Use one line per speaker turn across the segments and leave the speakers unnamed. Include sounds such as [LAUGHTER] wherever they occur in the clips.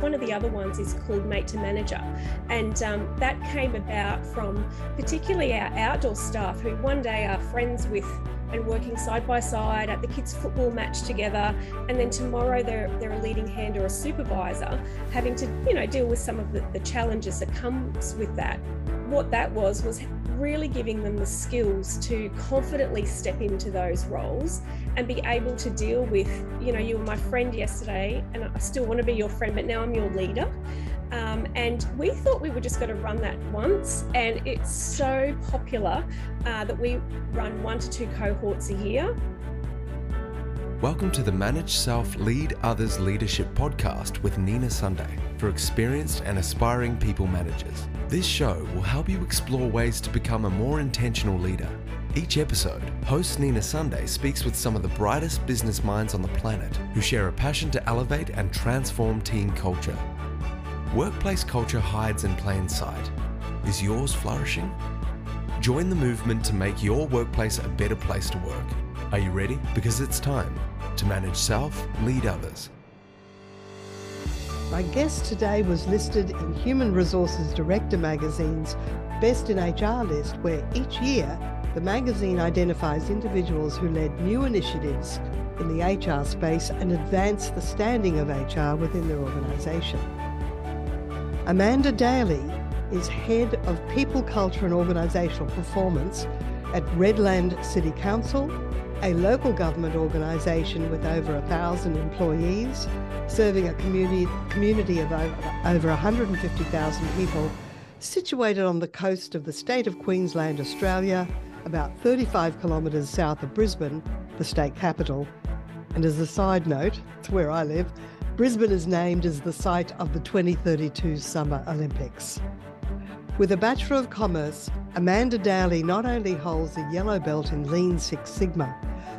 one of the other ones is called Mate to Manager. And um, that came about from particularly our outdoor staff who one day are friends with and working side by side at the kids' football match together, and then tomorrow they're they're a leading hand or a supervisor, having to you know deal with some of the, the challenges that comes with that. What that was was really giving them the skills to confidently step into those roles and be able to deal with, you know, you were my friend yesterday, and I still want to be your friend, but now I'm your leader. Um, and we thought we were just going to run that once, and it's so popular uh, that we run one to two cohorts a year.
Welcome to the Manage Self Lead Others Leadership podcast with Nina Sunday for experienced and aspiring people managers. This show will help you explore ways to become a more intentional leader. Each episode, host Nina Sunday speaks with some of the brightest business minds on the planet who share a passion to elevate and transform team culture. Workplace culture hides in plain sight. Is yours flourishing? Join the movement to make your workplace a better place to work. Are you ready? Because it's time to manage self, lead others.
My guest today was listed in Human Resources Director magazine's Best in HR list, where each year the magazine identifies individuals who led new initiatives in the HR space and advanced the standing of HR within their organisation. Amanda Daly is Head of People, Culture and Organisational Performance at Redland City Council, a local government organisation with over a thousand employees, serving a community, community of over, over 150,000 people, situated on the coast of the state of Queensland, Australia, about 35 kilometres south of Brisbane, the state capital. And as a side note, it's where I live, Brisbane is named as the site of the 2032 Summer Olympics. With a Bachelor of Commerce, Amanda Daly not only holds a yellow belt in Lean Six Sigma,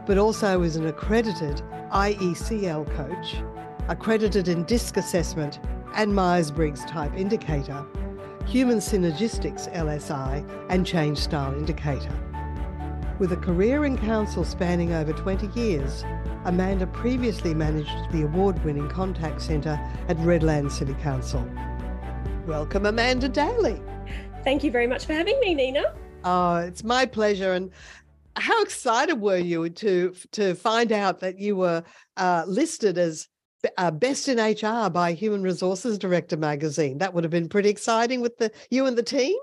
but also is an accredited IECL coach, accredited in DISC assessment and Myers Briggs type indicator, Human Synergistics LSI, and Change Style Indicator. With a career in council spanning over 20 years, Amanda previously managed the award winning contact centre at Redland City Council. Welcome, Amanda Daly.
Thank you very much for having me, Nina.
Oh, it's my pleasure. And how excited were you to to find out that you were uh, listed as uh, best in HR by Human Resources Director magazine? That would have been pretty exciting with the you and the team.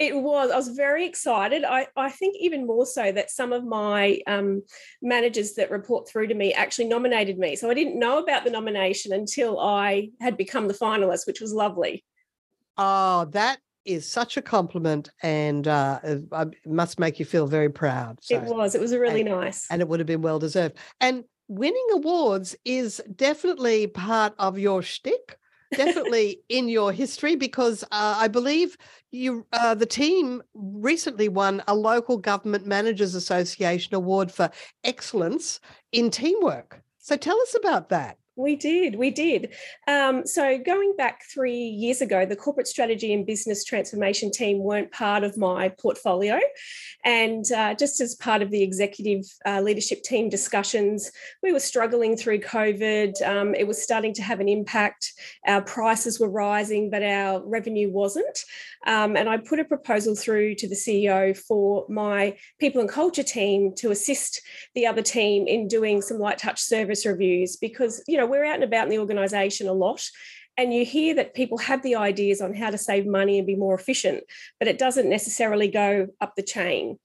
It was. I was very excited. I, I think even more so that some of my um, managers that report through to me actually nominated me. So I didn't know about the nomination until I had become the finalist, which was lovely.
Oh, that is such a compliment and uh, must make you feel very proud.
So, it was. It was really
and,
nice.
And it would have been well deserved. And winning awards is definitely part of your shtick definitely in your history because uh, I believe you uh, the team recently won a local government managers association award for excellence in teamwork. So tell us about that.
We did, we did. Um, so, going back three years ago, the corporate strategy and business transformation team weren't part of my portfolio. And uh, just as part of the executive uh, leadership team discussions, we were struggling through COVID. Um, it was starting to have an impact. Our prices were rising, but our revenue wasn't. Um, and I put a proposal through to the CEO for my people and culture team to assist the other team in doing some light touch service reviews because, you know, we're out and about in the organisation a lot and you hear that people have the ideas on how to save money and be more efficient, but it doesn't necessarily go up the chain.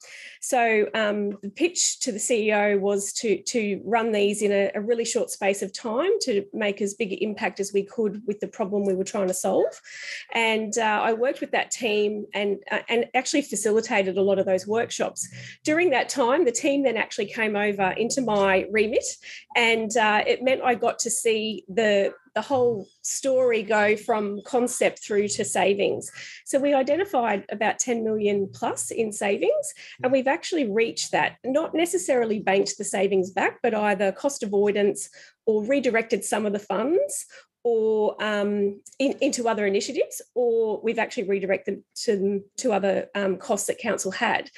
So um, the pitch to the CEO was to to run these in a, a, really short space of time to make as big an impact as we could with the problem we were trying to solve. And uh, I worked with that team and uh, and actually facilitated a lot of those workshops. During that time, the team then actually came over into my remit, and uh, it meant I got to see the the whole story go from concept through to savings. So we identified about 10 million plus in savings, and we've actually reached that, not necessarily banked the savings back, but either cost avoidance or redirected some of the funds or um, in, into other initiatives, or we've actually redirected to, to other um, costs that council had.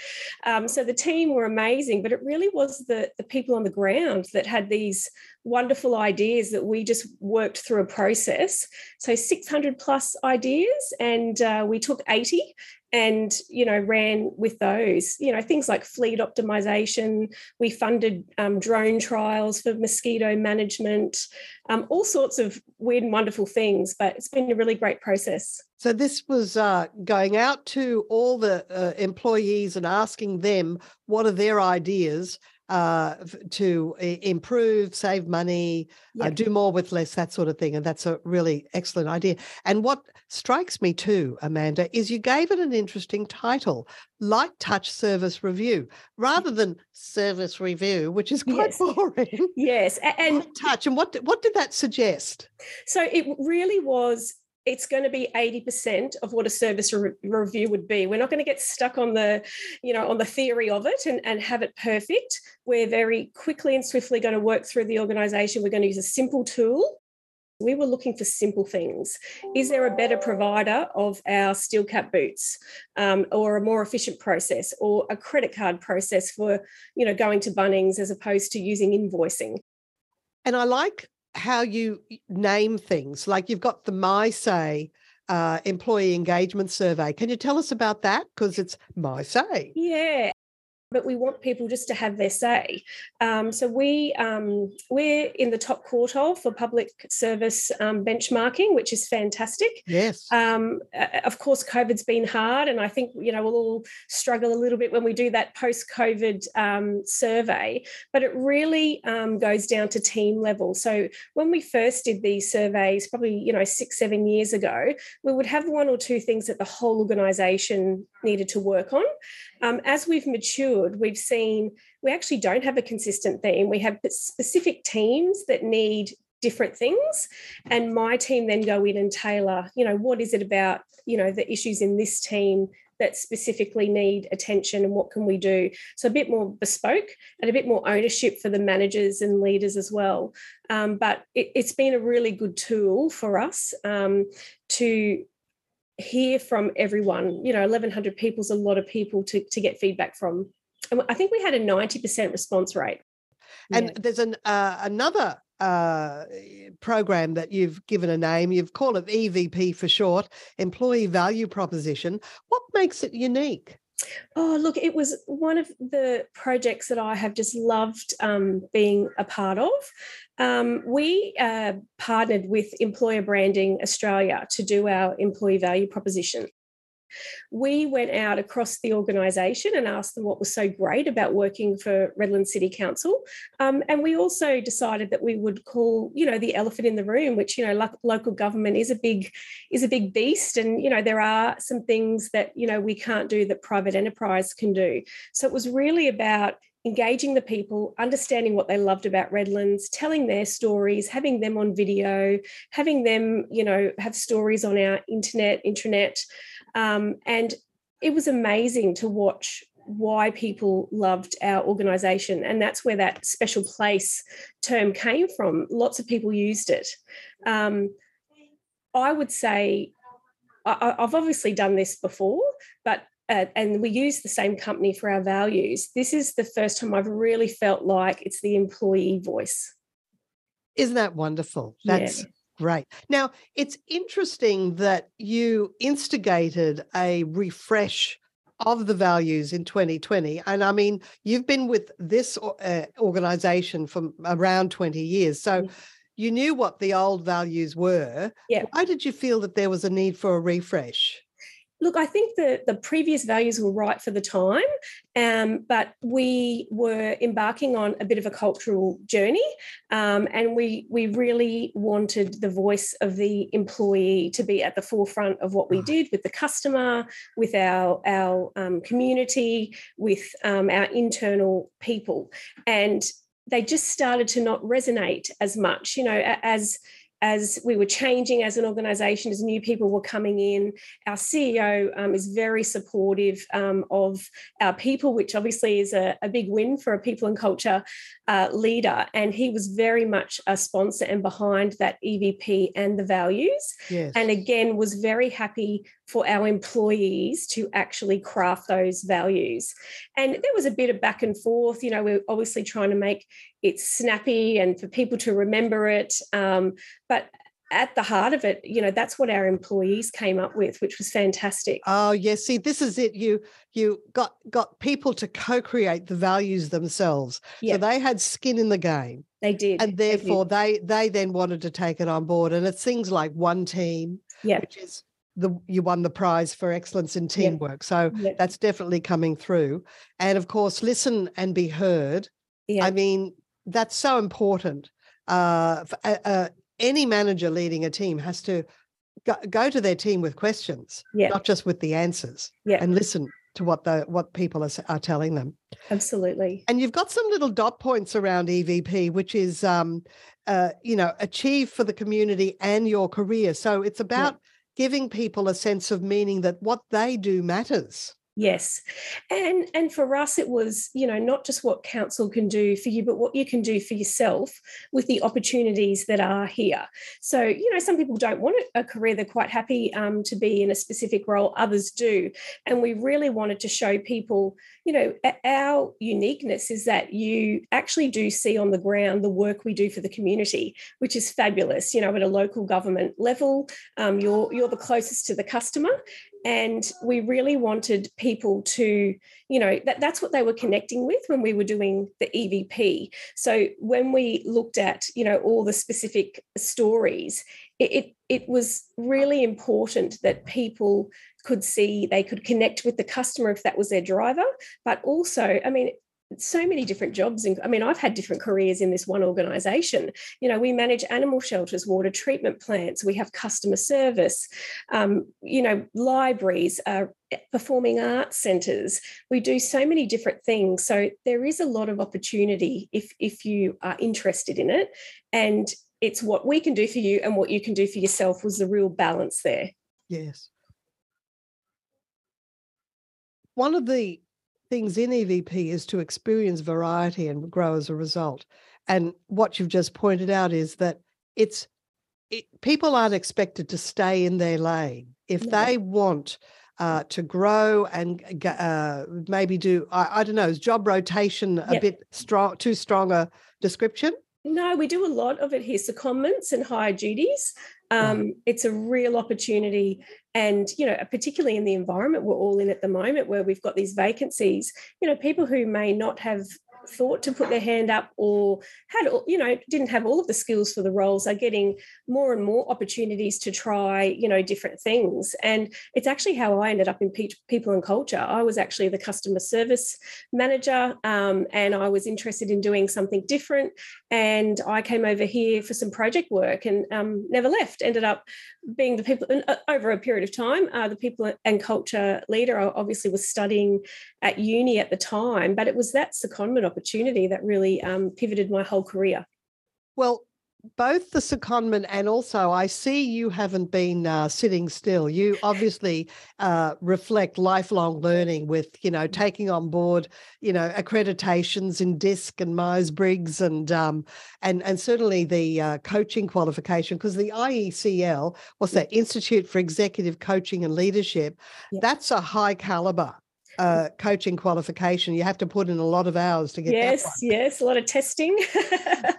Um, so the team were amazing, but it really was the, the people on the ground that had these wonderful ideas that we just worked through a process. So 600 plus ideas, and uh, we took 80 and you know ran with those you know things like fleet optimization we funded um, drone trials for mosquito management um, all sorts of weird and wonderful things but it's been a really great process
so this was uh, going out to all the uh, employees and asking them what are their ideas uh, to improve, save money, yep. uh, do more with less, that sort of thing. And that's a really excellent idea. And what strikes me too, Amanda, is you gave it an interesting title, Light Touch Service Review, rather than Service Review, which is quite yes. boring.
Yes,
and Light touch. And what what did that suggest?
So it really was it's going to be 80% of what a service re- review would be. We're not going to get stuck on the, you know, on the theory of it and, and have it perfect. We're very quickly and swiftly going to work through the organization. We're going to use a simple tool. We were looking for simple things. Is there a better provider of our steel cap boots um, or a more efficient process or a credit card process for, you know, going to Bunnings as opposed to using invoicing?
And I like how you name things. Like you've got the My Say uh, employee engagement survey. Can you tell us about that? Because it's My Say.
Yeah but we want people just to have their say. Um, so we um, we're in the top quartile for public service um, benchmarking, which is fantastic.
Yes.
Um, of course, COVID's been hard, and I think you know we'll all struggle a little bit when we do that post-COVID um, survey. But it really um, goes down to team level. So when we first did these surveys, probably you know six seven years ago, we would have one or two things that the whole organisation needed to work on. Um, as we've matured, we've seen we actually don't have a consistent theme. We have specific teams that need different things and my team then go in and tailor you know what is it about you know the issues in this team that specifically need attention and what can we do so a bit more bespoke and a bit more ownership for the managers and leaders as well um, but it, has been a really good tool for us um, to hear from everyone. You know, 1,100 people is a lot of people to, to get feedback from. And I think we had a 90% response rate.
And yeah. there's an uh, another uh, program that you've given a name. You've called it EVP for short, Employee Value Proposition. What makes it unique?
Oh, look, it was one of the projects that I have just loved um, being a part of. Um, we uh, partnered with Employer Branding Australia to do our employee value proposition we went out across the organisation and asked them what was so great about working for Redland City Council. Um, and we also decided that we would call, you know, the elephant in the room, which you know, lo- local government is a big is a big beast, and you know, there are some things that you know we can't do that private enterprise can do. So it was really about engaging the people, understanding what they loved about Redlands, telling their stories, having them on video, having them, you know, have stories on our internet, intranet. Um, and it was amazing to watch why people loved our organization. And that's where that special place term came from. Lots of people used it. Um, I would say I, have obviously done this before, but uh, and we use the same company for our values. This is the first time I've really felt like it's the employee voice.
Isn't that wonderful? That's yeah. Great. Now, it's interesting that you instigated a refresh of the values in 2020. And I mean, you've been with this uh, organization for around 20 years. So mm. you knew what the old values were.
Yeah.
Why did you feel that there was a need for a refresh?
Look, I think the, the previous values were right for the time, um, but we were embarking on a bit of a cultural journey, um, and we we really wanted the voice of the employee to be at the forefront of what we did with the customer, with our our um, community, with um, our internal people, and they just started to not resonate as much. You know, as as we were changing as an organization, as new people were coming in, our CEO um, is very supportive um, of our people, which obviously is a, a, big win for a people and culture uh, leader. And he was very much a sponsor and behind that EVP and the values.
Yes.
And again, was very happy for our employees to actually craft those values. And there was a bit of back and forth. You know, we're obviously trying to make it snappy and for people to remember it. Um, but at the heart of it, you know, that's what our employees came up with, which was fantastic.
Oh yes, see, this is it. You you got got people to co-create the values themselves. Yep. So they had skin in the game.
They did.
And therefore they, did. they they then wanted to take it on board. And it's things like one team,
yep.
which is the you won the prize for excellence in teamwork. Yep. So that's definitely coming through. And of course, listen and be heard. I mean, that's so important. Uh, uh, uh, any manager leading a team has to go, go to their team with questions,
yeah.
not just with the answers,
yeah.
and listen to what the what people are, are telling them.
Absolutely.
And you've got some little dot points around EVP, which is um, uh, you know achieve for the community and your career. So it's about yeah. Giving people a sense of meaning that what they do matters.
Yes. And and for us it was, you know, not just what council can do for you, but what you can do for yourself with the opportunities that are here. So, you know, some people don't want a career, they're quite happy um, to be in a specific role, others do. And we really wanted to show people, you know, our uniqueness is that you actually do see on the ground the work we do for the community, which is fabulous. You know, at a local government level, um, you're you're the closest to the customer, and we really wanted people to you know that, that's what they were connecting with when we were doing the evp so when we looked at you know all the specific stories it, it, it was really important that people could see they could connect with the customer if that was their driver but also i mean so many different jobs i mean i've had different careers in this one organization. You know we manage animal shelters water treatment plants we have customer service um, you know libraries uh, performing arts centers we do so many different things. So there is a lot of opportunity if if you are interested in it. And it's what we can do for you and what you can do for yourself was the real balance there.
Yes. One of the things in EVP is to experience variety and grow as a result. And what you've just pointed out is that it's it, people aren't expected to stay in their lane. If no. they want uh, to grow and uh, maybe do, I, I, don't know, is job rotation a bit strong, too strong a description?
No, we do a lot of it here, secondments and higher duties. Um, It's a real opportunity. And, you know, particularly in the environment we're all in at the moment where we've got these vacancies, you know, people who may not have thought to put their hand up or had you know didn't have all of the skills for the roles are getting more and more opportunities to try you know different things. And it's actually how i ended up in people and culture. I was actually the customer service manager um, and i was interested in doing something different and i came over here for some project work and um, never left ended up being the people uh, over a period of time uh, the people and culture leader i obviously was studying at uni at the time but it was that secondment opportunity that really um, pivoted my whole career.
Well, both the secondment and also I see you haven't been uh, sitting still. You obviously uh, reflect lifelong learning with, you know, taking on board, you know, accreditations in DISC and Myers Briggs and um, and and certainly the uh, coaching qualification because the IECL, what's that Institute for Executive Coaching and Leadership, that's a high caliber uh, coaching qualification. You have to put in a lot of hours to get
yes, yes, a lot of testing. [LAUGHS]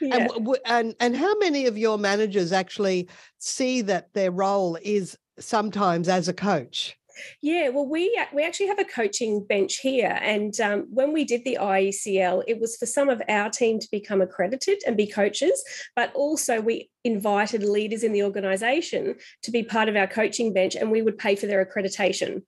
yeah. and, and and how many of your managers actually see that their role is sometimes as a coach?
Yeah, well, we we actually have a coaching bench here, and um, when we did the IECL, it was for some of our team to become accredited and be coaches, but also we invited leaders in the organisation to be part of our coaching bench, and we would pay for their accreditation.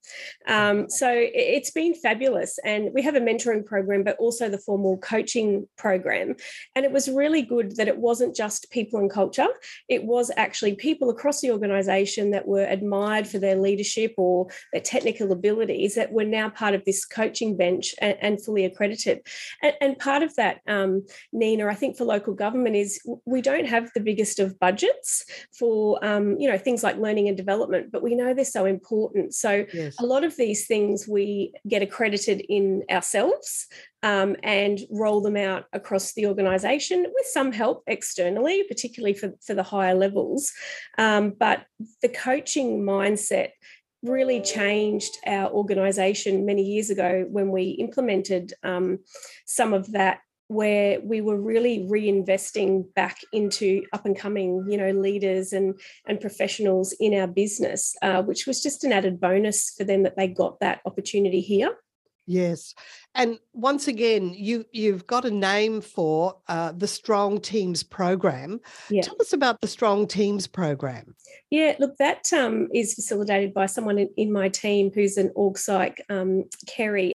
Um, so it's been fabulous, and we have a mentoring program, but also the formal coaching program. And it was really good that it wasn't just people and culture; it was actually people across the organisation that were admired for their leadership or their technical abilities that were now part of this coaching bench and, and fully accredited. And, and part of that, um, Nina, I think for local government is we don't have the biggest of budgets for um, you know things like learning and development, but we know they're so important. So yes. a lot of these things we get accredited in ourselves um, and roll them out across the organisation with some help externally, particularly for, for the higher levels. Um, but the coaching mindset really changed our organisation many years ago when we implemented um, some of that where we were really reinvesting back into up and coming, you know, leaders and and professionals in our business, uh, which was just an added bonus for them that they got that opportunity here.
Yes, and once again, you you've got a name for uh, the Strong Teams program. Yeah. Tell us about the Strong Teams program.
Yeah, look, that um, is facilitated by someone in, in, my team who's an org psych, um, Kerry,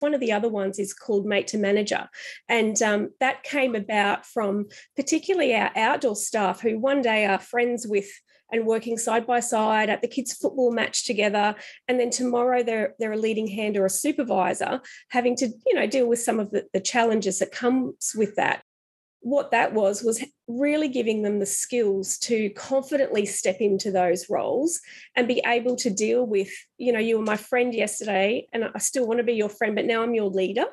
one of the other ones is called Mate to Manager. And um, that came about from particularly our outdoor staff who one day are friends with and working side by side at the kids' football match together. And then tomorrow they're, they're a leading hand or a supervisor having to, you know, deal with some of the, the challenges that comes with that what that was was really giving them the skills to confidently step into those roles and be able to deal with you know you were my friend yesterday and i still want to be your friend but now i'm your leader.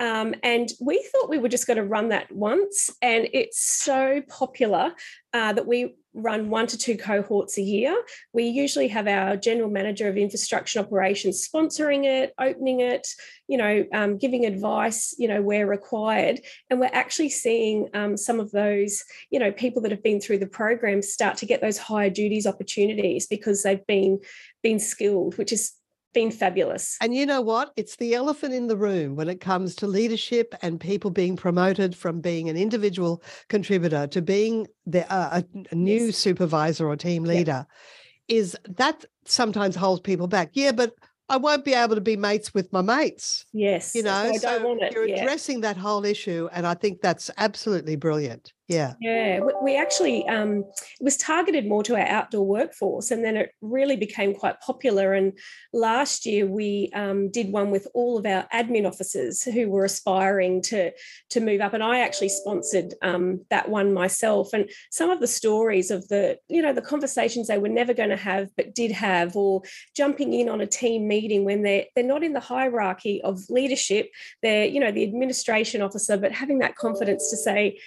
Um, and we thought we were just going to run that once and it's so popular uh, that we run one to two cohorts a year. We usually have our general manager of infrastructure operations sponsoring it, opening it, you know, um, giving advice, you know, where required. And we're actually seeing um, some of those, you know, people that have been through the program start to get those higher duties opportunities because they've been been skilled, which is been fabulous.
And you know what? It's the elephant in the room when it comes to leadership and people being promoted from being an individual contributor to being the, uh, a, new yes. supervisor or team leader. Is that sometimes holds people back? Yeah, but I won't be able to be mates with my mates.
Yes.
You know,
so
you're addressing that whole issue. And I think that's absolutely brilliant. Yeah.
Yeah. We actually, um, it was targeted more to our outdoor workforce and then it really became quite popular. And last year we um, did one with all of our admin officers who were aspiring to, to move up. And I actually sponsored um, that one myself. And some of the stories of the, you know, the conversations they were never going to have, but did have, or jumping in on a team meeting when they're, they're not in the hierarchy of leadership, they're, you know, the administration officer, but having that confidence to say,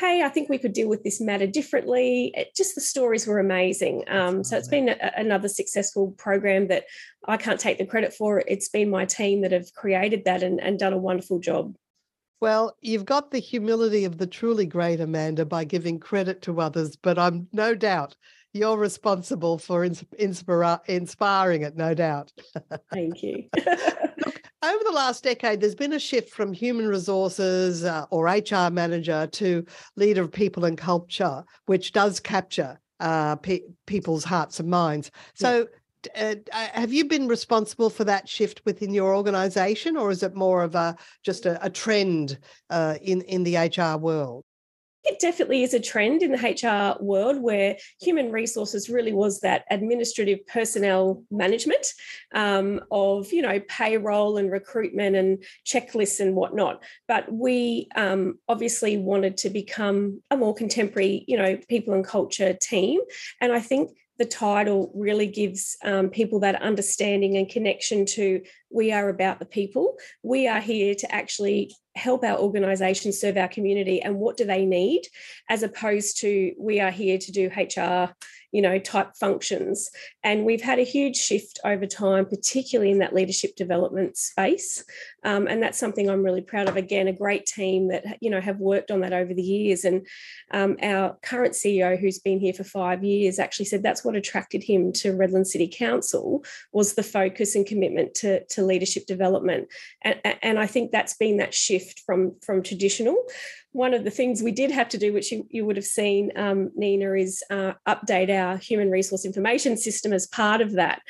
hey, I think we could deal with this matter differently. It, just the stories were amazing. Um, so it's been a, another successful program that I can't take the credit for. It's been my team that have created that and, and done a wonderful job.
Well, you've got the humility of the truly great Amanda by giving credit to others, but I'm no doubt you're responsible for inspira- inspiring it, no doubt.
Thank you. [LAUGHS]
Look, over the last decade, there's been a shift from human resources uh, or HR manager to leader of people and culture, which does capture uh, pe- people's hearts and minds. So, uh, uh, have you been responsible for that shift within your organization, or is it more of a just a, a trend uh, in in the HR world?
It definitely is a trend in the HR world where human resources really was that administrative personnel management um, of, you know, payroll and recruitment and checklists and whatnot. But we um, obviously wanted to become a more contemporary, you know, people and culture team. And I think the title really gives um, people that understanding and connection to we are about the people. We are here to actually help our organisation serve our community and what do they need, as opposed to we are here to do HR you know, type functions. And we've had a huge shift over time, particularly in that leadership development space. Um, and that's something I'm really proud of. Again, a great team that, you know, have worked on that over the years. And um, our current CEO, who's been here for five years, actually said that's what attracted him to Redland City Council was the focus and commitment to, to leadership development. And, and I think that's been that shift from, from traditional one of the things we did have to do, which you, you would have seen, um, Nina, is uh, update our human resource information system as part of that.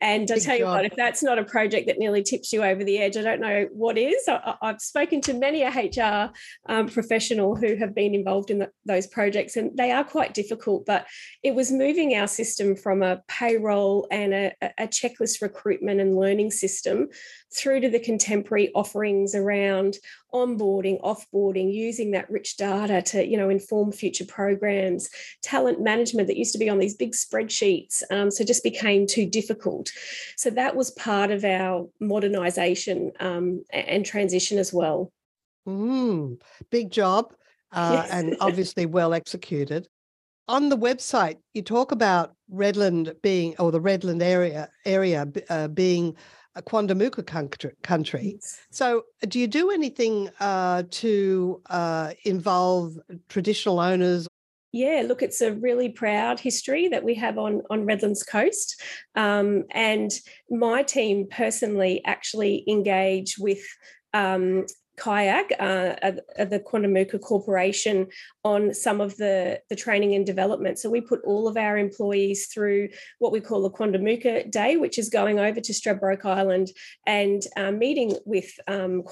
And I tell you what, if that's not a project that nearly tips you over the edge, I don't know what is. I, have spoken to many a HR um, professional who have been involved in the, those projects, and they are quite difficult. But it was moving our system from a payroll and a, a checklist recruitment and learning system through to the contemporary offerings around onboarding, offboarding, using that rich data to you know inform future programs, talent management that used to be on these big spreadsheets, um, so just became too difficult. So that was part of our modernisation um, and transition as well.
Mm, big job, uh, yes. and [LAUGHS] obviously well executed. On the website, you talk about Redland being, or the Redland area area uh, being a Quandamooka country. So, do you do anything uh, to uh, involve traditional owners?
Yeah, look, it's a really proud history that we have on on Redlands Coast, um, and my team personally actually engage with um, Kayak, uh, the Quandamooka Corporation, on some of the, the training and development. So we put all of our employees through what we call the Quandamooka Day, which is going over to Stradbroke Island and uh, meeting with um,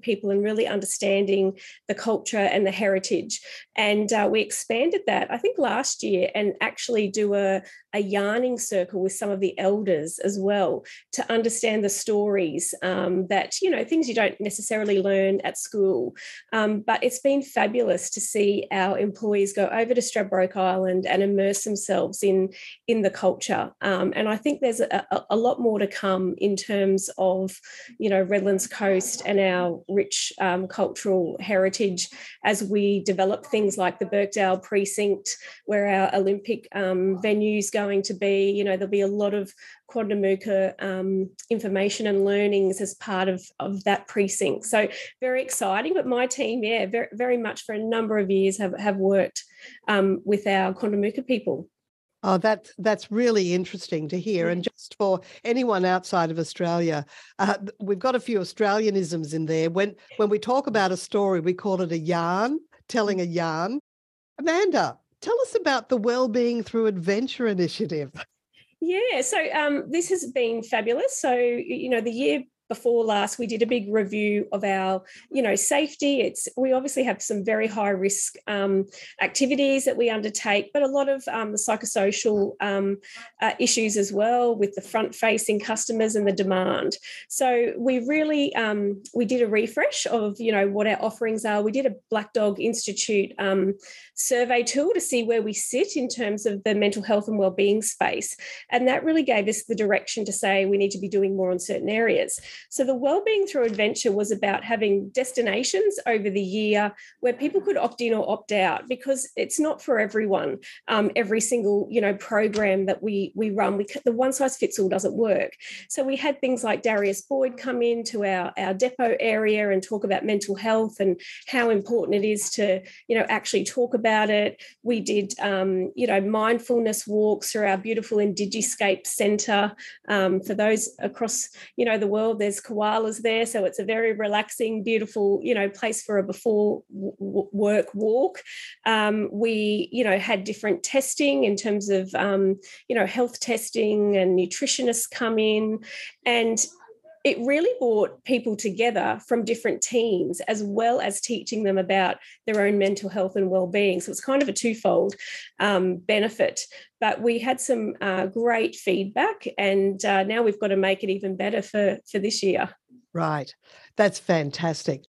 people and really understanding the culture and the heritage. And uh, we expanded that, I think, last year and actually do a, a yarning circle with some of the elders as well to understand the stories um, that, you know, things you don't necessarily learn at school. Um, but it's been fabulous to see our employees go over to Stradbroke Island and immerse themselves in, in the culture. Um, and I think there's a, a, lot more to come in terms of, you know, Redlands Coast and our rich um, cultural heritage as we develop things like the Birkdale Precinct, where our Olympic um, venues going to be. You know, there'll be a lot of Quandamooka um, information and learnings as part of, of that precinct. So very exciting. But my team, yeah, very, very much for a number of years have, have worked um, with our Quandamooka people.
Oh, that's that's really interesting to hear. And just for anyone outside of Australia, uh, we've got a few Australianisms in there. When when we talk about a story, we call it a yarn, telling a yarn. Amanda, tell us about the Wellbeing Through Adventure initiative. [LAUGHS]
Yeah, so um, this has been fabulous. So, you know, the year before last we did a big review of our you know safety. It's we obviously have some very high risk um, activities that we undertake but a lot of um, the psychosocial um, uh, issues as well with the front facing customers and the demand. So we really um, we did a refresh of you know what our offerings are. We did a black dog institute um, survey tool to see where we sit in terms of the mental health and well-being space. And that really gave us the direction to say we need to be doing more on certain areas so the Wellbeing Through Adventure was about having destinations over the year where people could opt in or opt out because it's not for everyone. Um, every single you know program that we we run, we the one size fits all doesn't work. So we had things like Darius Boyd come into our our depot area and talk about mental health and how important it is to you know actually talk about it. We did um, you know mindfulness walks through our beautiful Indigiscape Centre um, for those across you know the world there's koalas there so it's a very relaxing beautiful you know place for a before w- work walk. Um, we you know had different testing in terms of um, you know health testing and nutritionists come in and it really brought people together from different teams as well as teaching them about their own mental health and well-being. So it's kind of a twofold um, benefit. But we had some uh, great feedback and uh, now we've got to make it even better for for this year.
Right. That's fantastic.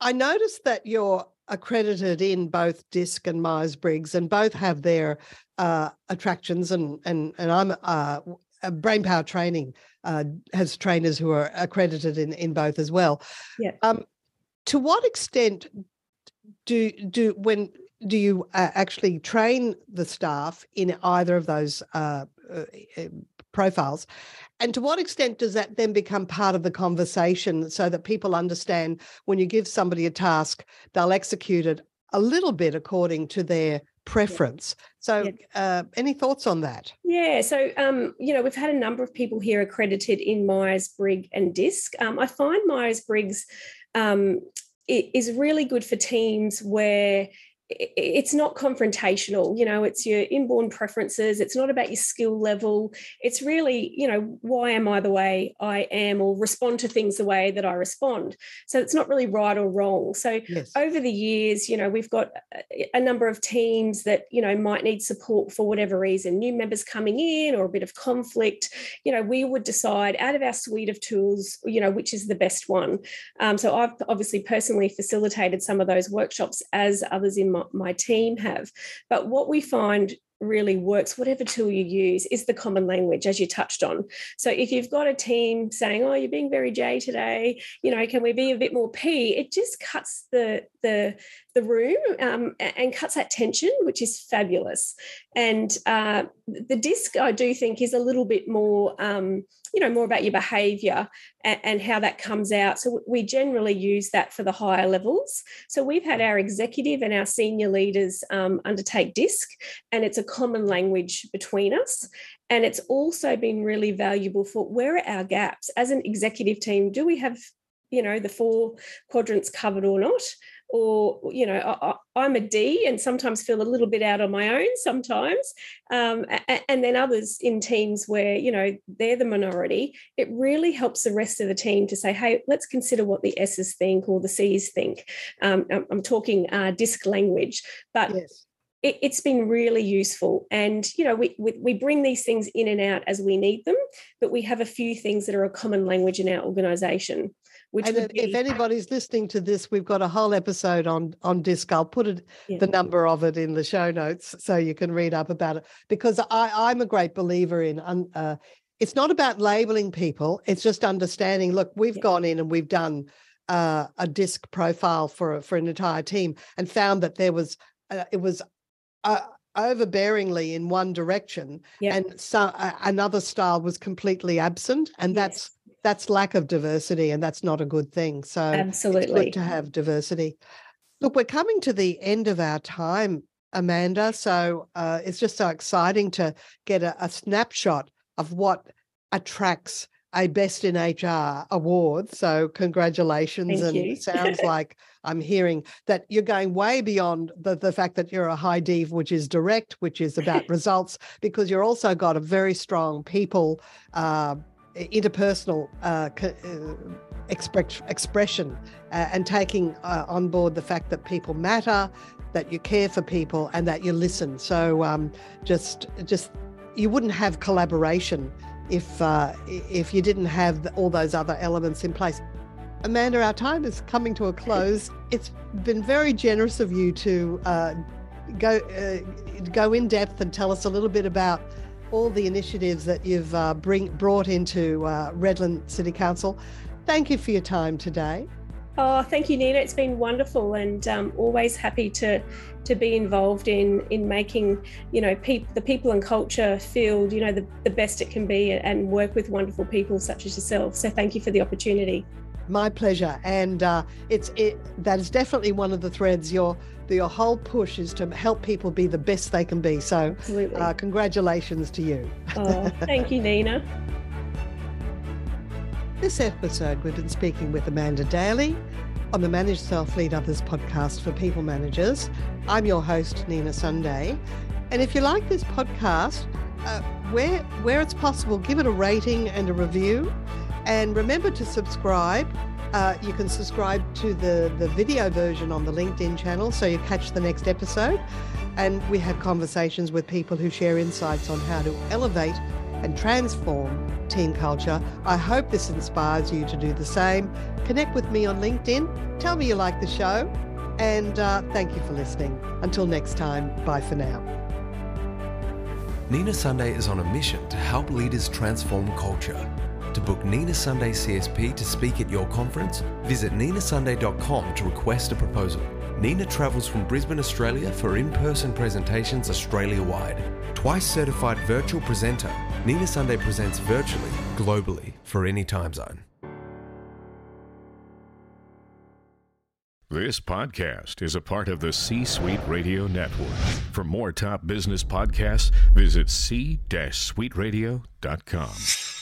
I noticed that you're accredited in both disc and myers-briggs and both have their uh, attractions and and and i'm uh, brain power training uh, has trainers who are accredited in, in both as well.
Yeah. Um,
to what extent do do when do you uh, actually train the staff in either of those uh, uh, profiles? And to what extent does that then become part of the conversation so that people understand when you give somebody a task, they'll execute it a little bit according to their preference. So, yeah. uh, any thoughts on that?
Yeah, so um, you know, we've had a number of people here accredited in Myers Briggs and DISC. Um, I find Myers Briggs um, is really good for teams where it's not confrontational you know it's your inborn preferences it's not about your skill level. It's really you know why am i the way i am or respond to things the way that i respond. So it's not really right or wrong. So yes. over the years you know we've got a number of teams that you know might need support for whatever reason new members coming in or a bit of conflict. You know we would decide out of our suite of tools you know which is the best one. Um, so i've obviously personally facilitated some of those workshops as others in my my, team have. But what we find really works, whatever tool you use, is the common language, as you touched on. So if you've got a team saying, "Oh, you're being very J today," you know, can we be a bit more P? It just cuts the the the room um, and cuts that tension, which is fabulous. And uh, the disc, I do think, is a little bit more um, you know more about your behavior and, and, how that comes out. So we generally use that for the higher levels. So we've had our executive and our senior leaders um, undertake disc and it's a common language between us. And it's also been really valuable for where are our gaps? As an executive team do we have you know the four quadrants covered or not or you know I, am a d and sometimes feel a little bit out on my own sometimes um, and then others in teams where you know they're the minority it really helps the rest of the team to say hey let's consider what the s's think or the c's think. Um, i'm talking uh, disc language but yes. it, has been really useful. And you know we, we, we bring these things in and out as we need them but we have a few things that are a common language in our organization
which and be... if anybody's listening to this, we've got a whole episode on on disc. I'll put it yeah. the number of it in the show notes so you can read up about it. Because I, I'm a great believer in uh, it's not about labeling people; it's just understanding. Look, we've yeah. gone in and we've done uh, a disc profile for for an entire team and found that there was uh, it was. Uh, overbearingly in one direction yep. and so uh, another style was completely absent and yes. that's that's lack of diversity and that's not a good thing so
absolutely
good to have diversity look we're coming to the end of our time amanda so uh, it's just so exciting to get a, a snapshot of what attracts a Best in HR award. So congratulations.
Thank
and it sounds [LAUGHS] like I'm hearing that you're going way beyond the, the fact that you're a high div, which is direct, which is about [LAUGHS] results, because you're also got a very strong people, uh, interpersonal uh, uh, expression uh, and taking uh, on board the fact that people matter, that you care for people and that you listen. So um, just, just, you wouldn't have collaboration if uh, if you didn't have all those other elements in place. Amanda, our time is coming to a close. It's been very generous of you to uh, go go in depth and tell us a little bit about all the initiatives that you've uh, bring brought into uh, Redland City Council. Thank you for your time today.
Oh, thank you, Nina. It's been wonderful, and um, always happy to to be involved in in making you know the people and culture field you know the, the best it can be, and work with wonderful people such as yourself. So thank you for the opportunity.
My pleasure, and uh, it's it that is definitely one of the threads. Your your whole push is to help people be the best they can be. So, uh, congratulations to you.
Oh, thank you, Nina.
This episode, we've been speaking with Amanda Daly on the Manage Self Lead Others podcast for people managers. I'm your host, Nina Sunday. And if you like this podcast, uh, where, where it's possible, give it a rating and a review. And remember to subscribe. Uh, you can subscribe to the, the video version on the LinkedIn channel so you catch the next episode. And we have conversations with people who share insights on how to elevate and transform team culture. I hope this inspires you to do the same. Connect with me on LinkedIn. Tell me you like the show. And uh, thank you for listening. Until next time, bye for now.
Nina Sunday is on a mission to help leaders transform culture. To book Nina Sunday CSP to speak at your conference, visit ninasunday.com to request a proposal. Nina travels from Brisbane, Australia for in person presentations Australia wide. Twice certified virtual presenter, Nina Sunday presents virtually, globally, for any time zone.
This podcast is a part of the C Suite Radio Network. For more top business podcasts, visit c-suiteradio.com.